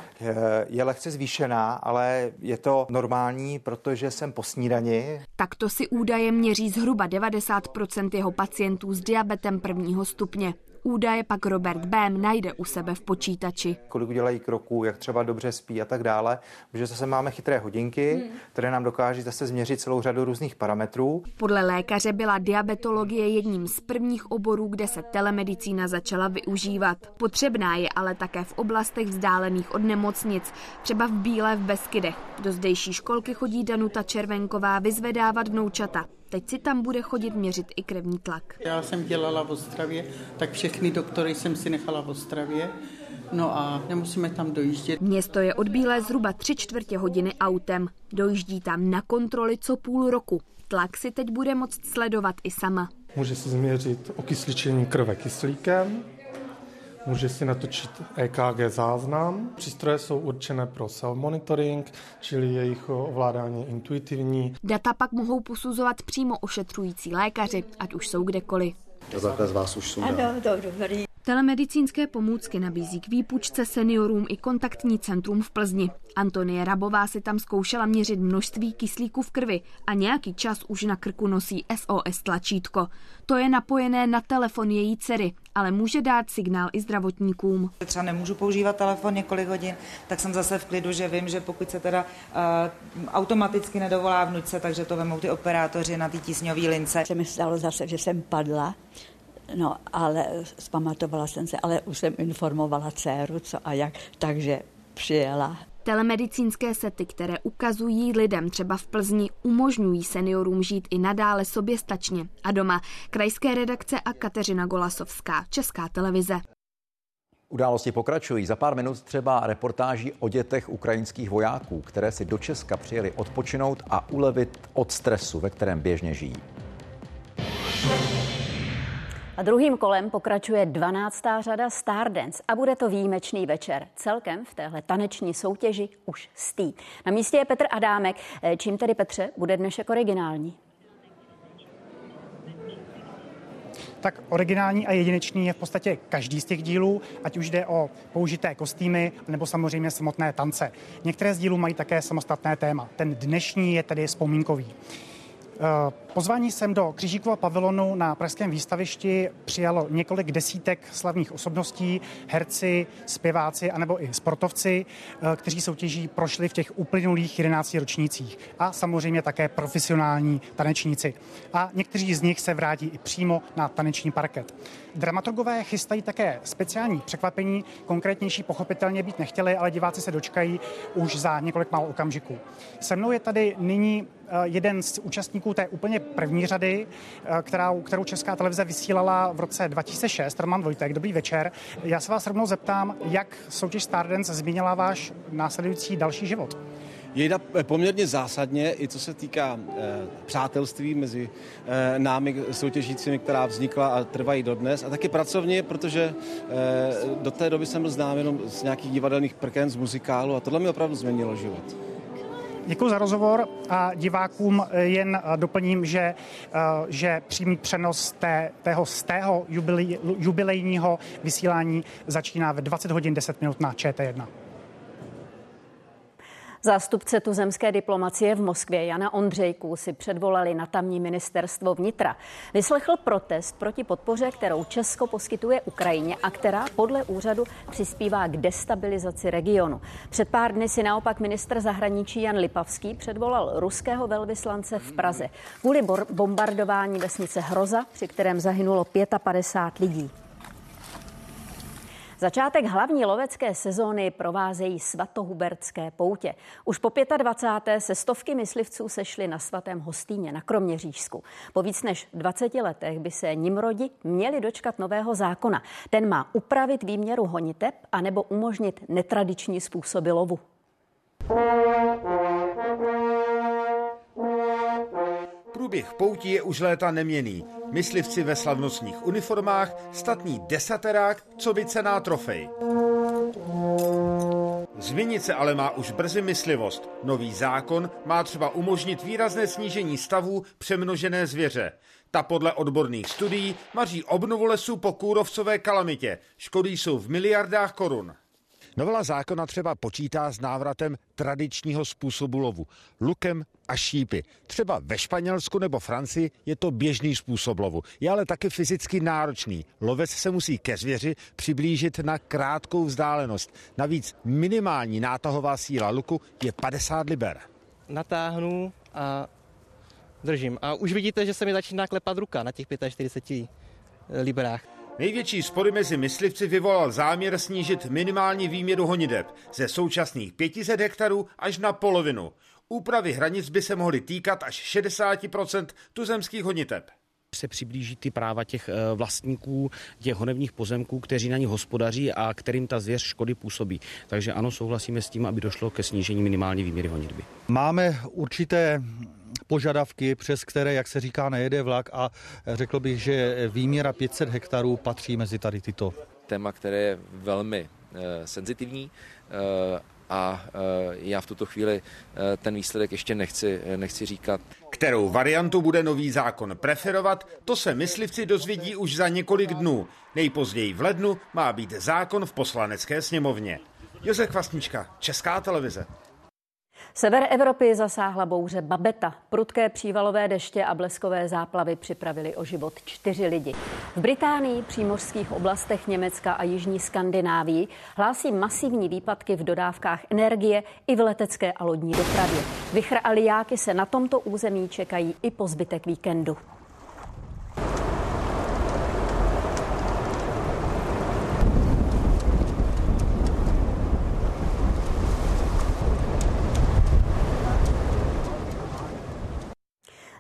Je lehce zvýšená, ale je to normální, protože jsem po snídani. Takto si údaje měří zhruba 90% jeho pacientů s diabetem prvního stupně. Údaje pak Robert Bém najde u sebe v počítači. Kolik udělají kroků, jak třeba dobře spí a tak dále. Protože zase máme chytré hodinky, hmm. které nám dokáží zase změřit celou řadu různých parametrů. Podle lékaře byla diabetologie jedním z prvních oborů, kde se telemedicína začala využívat. Potřebná je ale také v oblastech vzdálených od nemocnic, třeba v Bílé v Beskydech. Do zdejší školky chodí Danuta Červenková vyzvedávat vnoučata. Teď si tam bude chodit měřit i krevní tlak. Já jsem dělala v Ostravě, tak všechny doktory jsem si nechala v Ostravě. No a nemusíme tam dojíždět. Město je od Bílé zhruba tři čtvrtě hodiny autem. Dojíždí tam na kontroly co půl roku. Tlak si teď bude moct sledovat i sama. Může si změřit okysličení krve kyslíkem, Může si natočit EKG záznam. Přístroje jsou určené pro self-monitoring, čili jejich ovládání intuitivní. Data pak mohou posuzovat přímo ošetřující lékaři, ať už jsou kdekoliv. Takhle z vás už jsou. Ano, dobrý. Telemedicínské pomůcky nabízí k výpučce seniorům i kontaktní centrum v Plzni. Antonie Rabová si tam zkoušela měřit množství kyslíku v krvi a nějaký čas už na krku nosí SOS tlačítko. To je napojené na telefon její dcery, ale může dát signál i zdravotníkům. Třeba nemůžu používat telefon několik hodin, tak jsem zase v klidu, že vím, že pokud se teda uh, automaticky nedovolá vnučce, takže to vemou ty operátoři na té tísňové lince. Se mi stalo zase, že jsem padla No, ale zpamatovala jsem se, ale už jsem informovala dceru, co a jak, takže přijela. Telemedicínské sety, které ukazují lidem třeba v Plzni, umožňují seniorům žít i nadále soběstačně a doma. Krajské redakce a Kateřina Golasovská, Česká televize. Události pokračují. Za pár minut třeba reportáží o dětech ukrajinských vojáků, které si do Česka přijeli odpočinout a ulevit od stresu, ve kterém běžně žijí. A druhým kolem pokračuje 12. řada Stardance a bude to výjimečný večer. Celkem v téhle taneční soutěži už stý. Na místě je Petr Adámek. Eh, čím tedy, Petře, bude dnešek originální? tak originální a jedinečný je v podstatě každý z těch dílů, ať už jde o použité kostýmy nebo samozřejmě samotné tance. Některé z dílů mají také samostatné téma. Ten dnešní je tedy vzpomínkový. Eh, pozvání sem do Křížíkova pavilonu na Pražském výstavišti přijalo několik desítek slavných osobností, herci, zpěváci anebo i sportovci, eh, kteří soutěží prošli v těch uplynulých 11 ročnících a samozřejmě také profesionální tanečníci. A někteří z nich se vrátí i přímo na taneční parket. Dramaturgové chystají také speciální překvapení, konkrétnější pochopitelně být nechtěli, ale diváci se dočkají už za několik málo okamžiků. Se mnou je tady nyní jeden z účastníků té úplně první řady, eh, kterou, kterou Česká televize vysílala v roce 2006, Roman Vojtek. Dobrý večer. Já se vás rovnou zeptám, jak soutěž Stardance změnila váš následující další život? Jejda poměrně zásadně, i co se týká e, přátelství mezi e, námi soutěžícími, která vznikla a trvají dodnes, a taky pracovně, protože e, do té doby jsem byl znám jenom z nějakých divadelných prken, z muzikálu a tohle mi opravdu změnilo život. Děkuji za rozhovor a divákům jen doplním, že, že přímý přenos té, tého, z tého jubilej, jubilejního vysílání začíná ve 20 hodin 10 minut na ČT1. Zástupce tuzemské diplomacie v Moskvě Jana Ondřejků si předvolali na tamní ministerstvo vnitra. Vyslechl protest proti podpoře, kterou Česko poskytuje Ukrajině a která podle úřadu přispívá k destabilizaci regionu. Před pár dny si naopak ministr zahraničí Jan Lipavský předvolal ruského velvyslance v Praze kvůli bombardování vesnice Hroza, při kterém zahynulo 55 lidí. Začátek hlavní lovecké sezóny provázejí svatohubertské poutě. Už po 25. se stovky myslivců sešly na svatém Hostýně na Kroměřížsku. Po víc než 20 letech by se Nimrodi měli dočkat nového zákona. Ten má upravit výměru honiteb anebo umožnit netradiční způsoby lovu. Průběh poutí je už léta neměný. Myslivci ve slavnostních uniformách, statný desaterák, co by cená trofej. Změnit se ale má už brzy myslivost. Nový zákon má třeba umožnit výrazné snížení stavů přemnožené zvěře. Ta podle odborných studií maří obnovu lesů po kůrovcové kalamitě. Škody jsou v miliardách korun. Novela zákona třeba počítá s návratem tradičního způsobu lovu, lukem a šípy. Třeba ve Španělsku nebo Francii je to běžný způsob lovu. Je ale taky fyzicky náročný. Lovec se musí ke zvěři přiblížit na krátkou vzdálenost. Navíc minimální nátahová síla luku je 50 liber. Natáhnu a držím. A už vidíte, že se mi začíná klepat ruka na těch 45 liberách. Největší spory mezi myslivci vyvolal záměr snížit minimální výměru honideb ze současných 500 hektarů až na polovinu. Úpravy hranic by se mohly týkat až 60% tuzemských honiteb se přiblíží ty práva těch eh, vlastníků těch honebních pozemků, kteří na ně hospodaří a kterým ta zvěř škody působí. Takže ano, souhlasíme s tím, aby došlo ke snížení minimální výměry honitby. Máme určité požadavky, přes které, jak se říká, nejede vlak a řekl bych, že výměra 500 hektarů patří mezi tady tyto. Téma, které je velmi e, senzitivní e, a já v tuto chvíli ten výsledek ještě nechci, nechci říkat. Kterou variantu bude nový zákon preferovat, to se myslivci dozvědí už za několik dnů. Nejpozději v lednu má být zákon v poslanecké sněmovně. Josef Kvasnička, Česká televize. Sever Evropy zasáhla bouře Babeta. Prudké přívalové deště a bleskové záplavy připravili o život čtyři lidi. V Británii, přímořských oblastech Německa a Jižní Skandinávii hlásí masivní výpadky v dodávkách energie i v letecké a lodní dopravě. Vychr a se na tomto území čekají i po zbytek víkendu.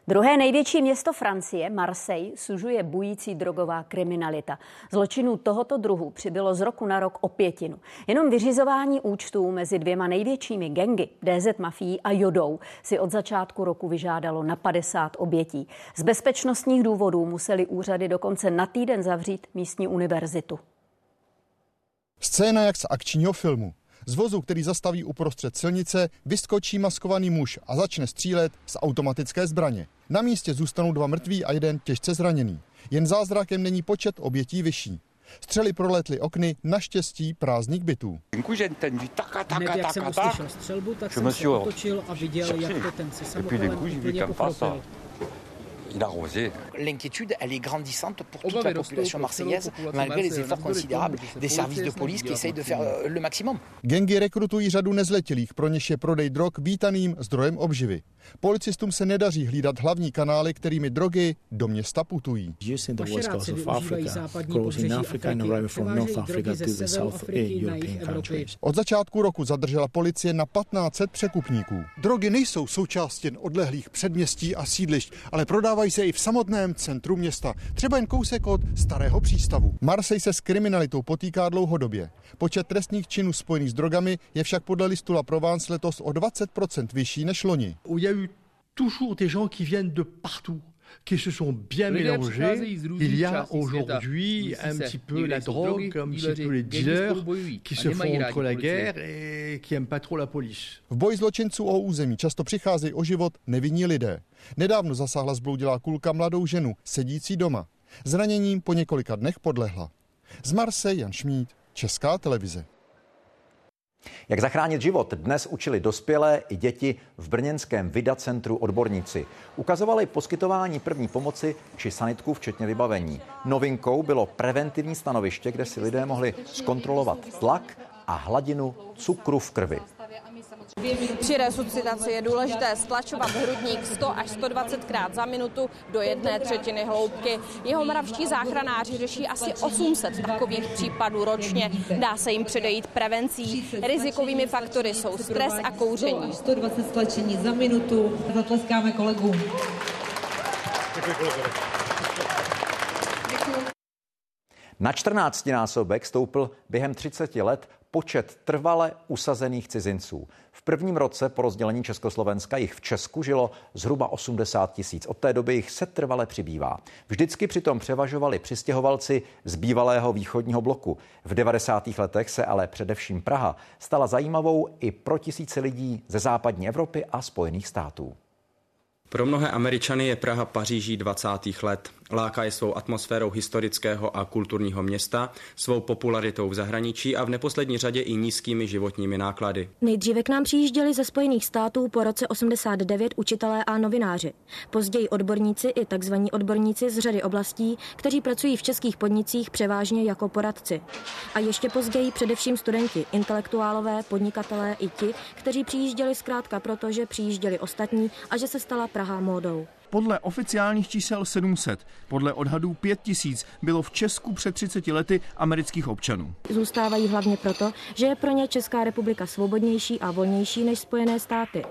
Druhé největší město Francie, Marseille, sužuje bující drogová kriminalita. Zločinů tohoto druhu přibylo z roku na rok o pětinu. Jenom vyřizování účtů mezi dvěma největšími gengy, DZ Mafií a Jodou, si od začátku roku vyžádalo na 50 obětí. Z bezpečnostních důvodů museli úřady dokonce na týden zavřít místní univerzitu. Scéna jak z akčního filmu. Z vozu, který zastaví uprostřed silnice, vyskočí maskovaný muž a začne střílet z automatické zbraně. Na místě zůstanou dva mrtví a jeden těžce zraněný. Jen zázrakem není počet obětí vyšší. Střely proletly okny, naštěstí prázdných bytů. Hned jak jsem uslyšel střelbu, tak jsem se otočil a viděl, jak to ten se úplně pokropil. Il a arrosé. L'inquiétude, elle est grandissante pour toute la population marseillaise, malgré les efforts considérables des services de police qui essayent de faire euh, le maximum. Gengy rekrutují řadu nezletilých, pro něž je prodej drog vítaným zdrojem obživy. Policistům se nedaří hlídat hlavní kanály, kterými drogy do města putují. Pašeráci využívají západní pobřeží Afriky, Afriky. Od začátku roku zadržela policie na 1500 překupníků. Drogy nejsou součástí jen odlehlých předměstí a sídlišť, ale prodávají se i v samotném centru města, třeba jen kousek od starého přístavu. Marseille se s kriminalitou potýká dlouhodobě. Počet trestních činů spojených s drogami je však podle listu La Provence letos o 20% vyšší než loni. toujours des gens qui viennent de partout qui se sont bien mélangés. Il y a aujourd'hui un petit peu la drogue, un petit peu les dealers qui se font entre la guerre et qui n'aiment pas trop la police. V boji zločinců o území často přicházejí o život nevinní lidé. Nedávno zasáhla zbloudilá kulka mladou ženu, sedící doma. Zraněním po několika dnech podlehla. Z Marse Jan Šmíd, Česká televize. Jak zachránit život dnes učili dospělé i děti v brněnském Vida centru odborníci. Ukazovali poskytování první pomoci či sanitku včetně vybavení. Novinkou bylo preventivní stanoviště, kde si lidé mohli zkontrolovat tlak a hladinu cukru v krvi. Při resuscitaci je důležité stlačovat hrudník 100 až 120 krát za minutu do jedné třetiny hloubky. Jeho mravští záchranáři řeší asi 800 takových případů ročně. Dá se jim předejít prevencí. Rizikovými faktory jsou stres a kouření. 120 stlačení za minutu. Zatleskáme kolegům. Na 14 násobek stoupl během 30 let počet trvale usazených cizinců. V prvním roce po rozdělení Československa jich v Česku žilo zhruba 80 tisíc. Od té doby jich se trvale přibývá. Vždycky přitom převažovali přistěhovalci z bývalého východního bloku. V 90. letech se ale především Praha stala zajímavou i pro tisíce lidí ze západní Evropy a Spojených států. Pro mnohé Američany je Praha Paříží 20. let. Láká je svou atmosférou historického a kulturního města, svou popularitou v zahraničí a v neposlední řadě i nízkými životními náklady. Nejdříve k nám přijížděli ze Spojených států po roce 89 učitelé a novináři. Později odborníci i tzv. odborníci z řady oblastí, kteří pracují v českých podnicích převážně jako poradci. A ještě později především studenti, intelektuálové, podnikatelé i ti, kteří přijížděli zkrátka proto, že přijížděli ostatní a že se stala Praha módou. Podle oficiálních čísel 700, podle odhadů 5000 bylo v Česku před 30 lety amerických občanů. Zůstávají hlavně proto, že je pro ně Česká republika svobodnější a volnější než Spojené státy.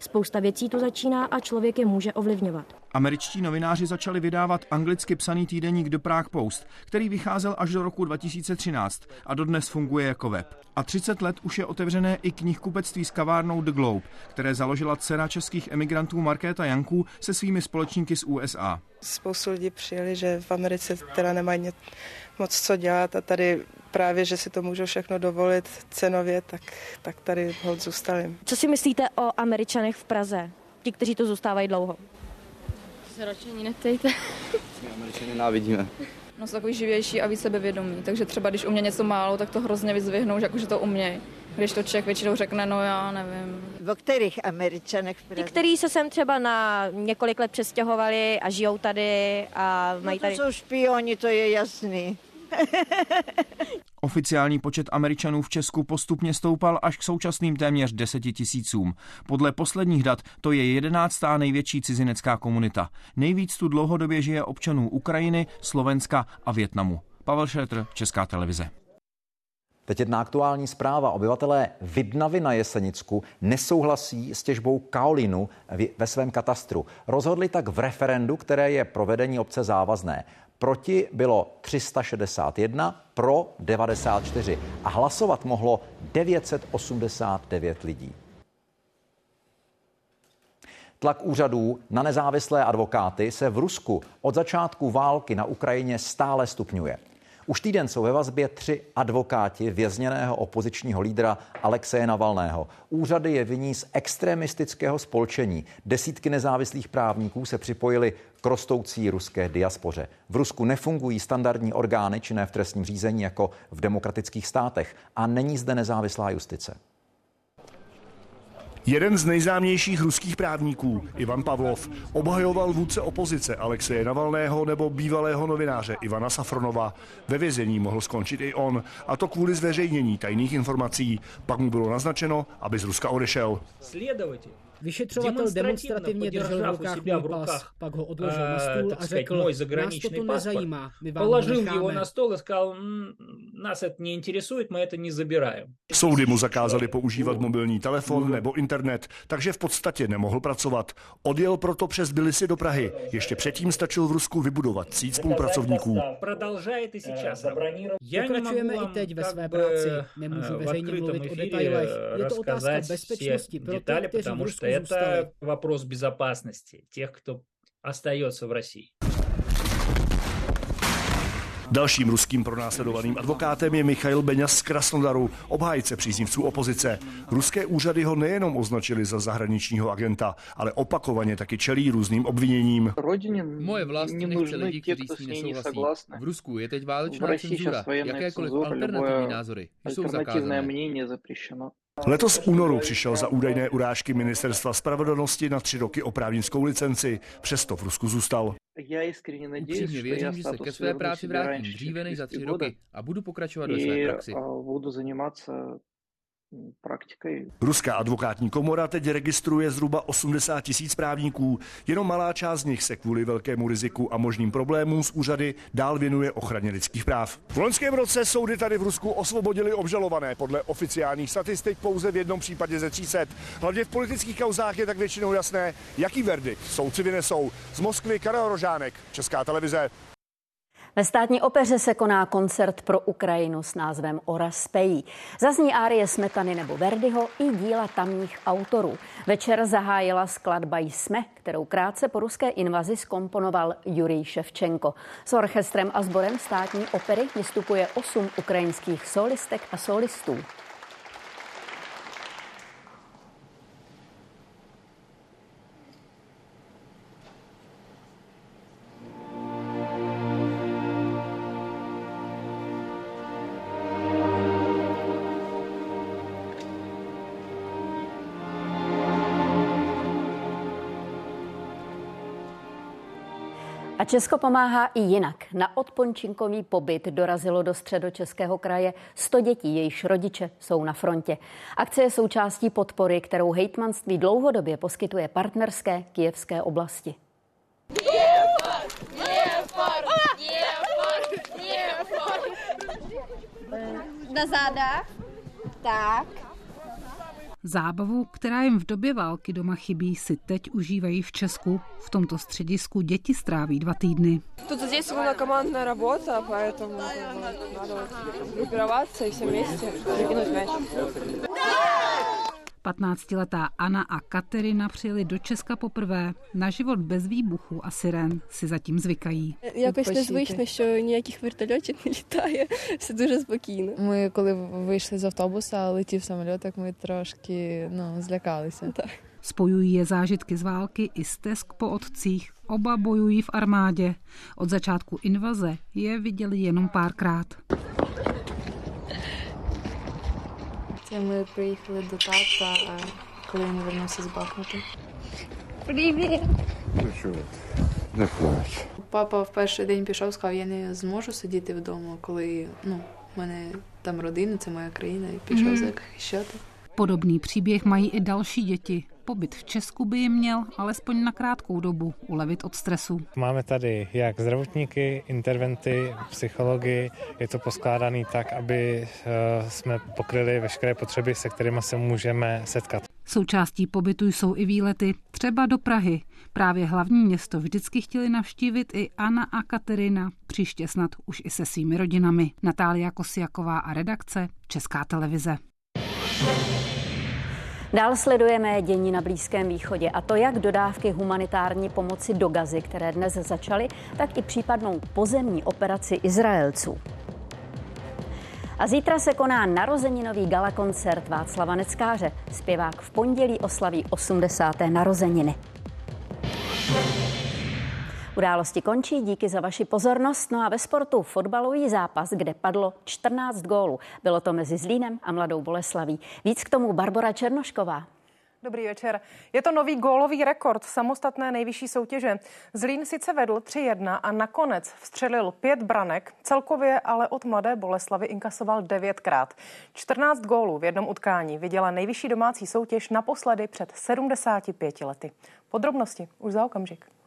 Spousta věcí tu začíná a člověk je může ovlivňovat. Američtí novináři začali vydávat anglicky psaný týdeník The Prague Post, který vycházel až do roku 2013 a dodnes funguje jako web. A 30 let už je otevřené i knihkupectví s kavárnou The Globe, které založila dcera českých emigrantů Markéta Janků se svými společníky z USA. Spoustu lidí přijeli, že v Americe teda nemají moc co dělat a tady právě, že si to můžou všechno dovolit cenově, tak, tak tady hold zůstali. Co si myslíte o Američanech v Praze? Ti, kteří to zůstávají dlouho se radši ani netejte. My Američany návidíme. No jsou takový živější a víc sebevědomí, takže třeba když u mě něco málo, tak to hrozně vyzvihnou, že jakože to umějí. Když to člověk většinou řekne, no já nevím. V kterých Američanech? Ti, kteří se sem třeba na několik let přestěhovali a žijou tady a mají no to jsou špioni, to je jasný. (laughs) Oficiální počet Američanů v Česku postupně stoupal až k současným téměř deseti tisícům. Podle posledních dat to je jedenáctá největší cizinecká komunita. Nejvíc tu dlouhodobě žije občanů Ukrajiny, Slovenska a Větnamu. Pavel Šetr, Česká televize. Teď jedna aktuální zpráva. Obyvatelé Vidnavy na Jesenicku nesouhlasí s těžbou kaolinu ve svém katastru. Rozhodli tak v referendu, které je provedení obce závazné. Proti bylo 361, pro 94 a hlasovat mohlo 989 lidí. Tlak úřadů na nezávislé advokáty se v Rusku od začátku války na Ukrajině stále stupňuje. Už týden jsou ve vazbě tři advokáti vězněného opozičního lídra Alexeje Navalného. Úřady je viní z extremistického spolčení. Desítky nezávislých právníků se připojili k rostoucí ruské diaspoře. V Rusku nefungují standardní orgány činné v trestním řízení jako v demokratických státech a není zde nezávislá justice. Jeden z nejznámějších ruských právníků, Ivan Pavlov, obhajoval vůdce opozice Alexeje Navalného nebo bývalého novináře Ivana Safronova. Ve vězení mohl skončit i on, a to kvůli zveřejnění tajných informací. Pak mu bylo naznačeno, aby z Ruska odešel. Vyšetřovatel demonstrativně držel v rukách můj pas, pak ho odložil na stůl a řekl, nás toto nezajímá, my vám Положил его на стол и сказал, nás это не интересует, мы это не забираем. Soudy mu zakázali používat mobilní telefon nebo internet, takže v podstatě nemohl pracovat. Odjel proto přes Bilisi do Prahy. Ještě předtím stačil v Rusku vybudovat síť spolupracovníků. Pokračujeme i teď ve své práci. Nemůžu veřejně mluvit o detailech. Je to otázka bezpečnosti pro ty, kteří v Rusku это вопрос безопасности тех, кто остается в России. Dalším ruským pronásledovaným advokátem je Michail Beňas z Krasnodaru, obhájce příznivců opozice. Ruské úřady ho nejenom označili za zahraničního agenta, ale opakovaně taky čelí různým obviněním. Moje vlast nechce lidi, kteří s ní nesouhlasí. V Rusku je teď válečná cenzura. Jakékoliv alternativní názory jsou zakázané. Letos v únoru přišel za údajné urážky ministerstva spravedlnosti na tři roky o právnickou licenci. Přesto v Rusku zůstal. Upřímně věřím, že se ke své práci vrátím dříve než za tři roky a budu pokračovat ve své praxi praktiky. Ruská advokátní komora teď registruje zhruba 80 tisíc právníků. Jenom malá část z nich se kvůli velkému riziku a možným problémům s úřady dál věnuje ochraně lidských práv. V loňském roce soudy tady v Rusku osvobodili obžalované podle oficiálních statistik pouze v jednom případě ze 300. Hlavně v politických kauzách je tak většinou jasné, jaký verdikt soudci vynesou. Z Moskvy Karel Rožánek, Česká televize. Ve státní opeře se koná koncert pro Ukrajinu s názvem Ora Spejí. Zazní árie Smetany nebo Verdiho i díla tamních autorů. Večer zahájila skladba Jsme, kterou krátce po ruské invazi skomponoval Jurij Ševčenko. S orchestrem a sborem státní opery vystupuje osm ukrajinských solistek a solistů. Česko pomáhá i jinak. Na odpončinkový pobyt dorazilo do středočeského kraje 100 dětí, jejichž rodiče jsou na frontě. Akce je součástí podpory, kterou hejtmanství dlouhodobě poskytuje partnerské kijevské oblasti. Na záda. Tak. Zábavu, která jim v době války doma chybí, si teď užívají v Česku. V tomto středisku děti stráví dva týdny. Тут здесь была командная работа, поэтому надо группироваться и все вместе закинуть мяч. 15-letá Anna a Katerina přijeli do Česka poprvé. Na život bez výbuchu a siren si затім звикаjí. Якось незвично, що ніяких вертольотів не літає. Все дуже спокійно. Ми коли вийшли з автобуса, летів самоліт, так ми трошки ну, злякалися. Так. Spojují je zážitky z války i stesk po otcích. Oba bojují v armádě. Od začátku invaze je viděli jenom párkrát. Ми приїхали до тата, коли він вернувся з Бахмута. Привіт! Ну що, не плач. Папа в перший день пішов, сказав, я не зможу сидіти вдома, коли ну, в мене там родина, це моя країна, і пішов mm-hmm. захищати. Podobný příběh mají i další děti. Pobyt v Česku by jim měl alespoň na krátkou dobu ulevit od stresu. Máme tady jak zdravotníky, interventy, psychologi. Je to poskládaný tak, aby eh, jsme pokryli veškeré potřeby, se kterými se můžeme setkat. Součástí pobytu jsou i výlety, třeba do Prahy. Právě hlavní město vždycky chtěli navštívit i Anna a Katerina, příště snad už i se svými rodinami. Natália Kosiaková a redakce Česká televize. Dál sledujeme dění na Blízkém východě a to jak dodávky humanitární pomoci do Gazy, které dnes začaly, tak i případnou pozemní operaci Izraelců. A zítra se koná narozeninový gala koncert Václava Neckáře. Zpěvák v pondělí oslaví 80. narozeniny. Události končí, díky za vaši pozornost. No a ve sportu fotbalový zápas, kde padlo 14 gólů. Bylo to mezi Zlínem a Mladou Boleslaví. Víc k tomu Barbara Černošková. Dobrý večer. Je to nový gólový rekord samostatné nejvyšší soutěže. Zlín sice vedl 3-1 a nakonec vstřelil pět branek, celkově ale od Mladé Boleslavy inkasoval devětkrát. 14 gólů v jednom utkání viděla nejvyšší domácí soutěž naposledy před 75 lety. Podrobnosti už za okamžik.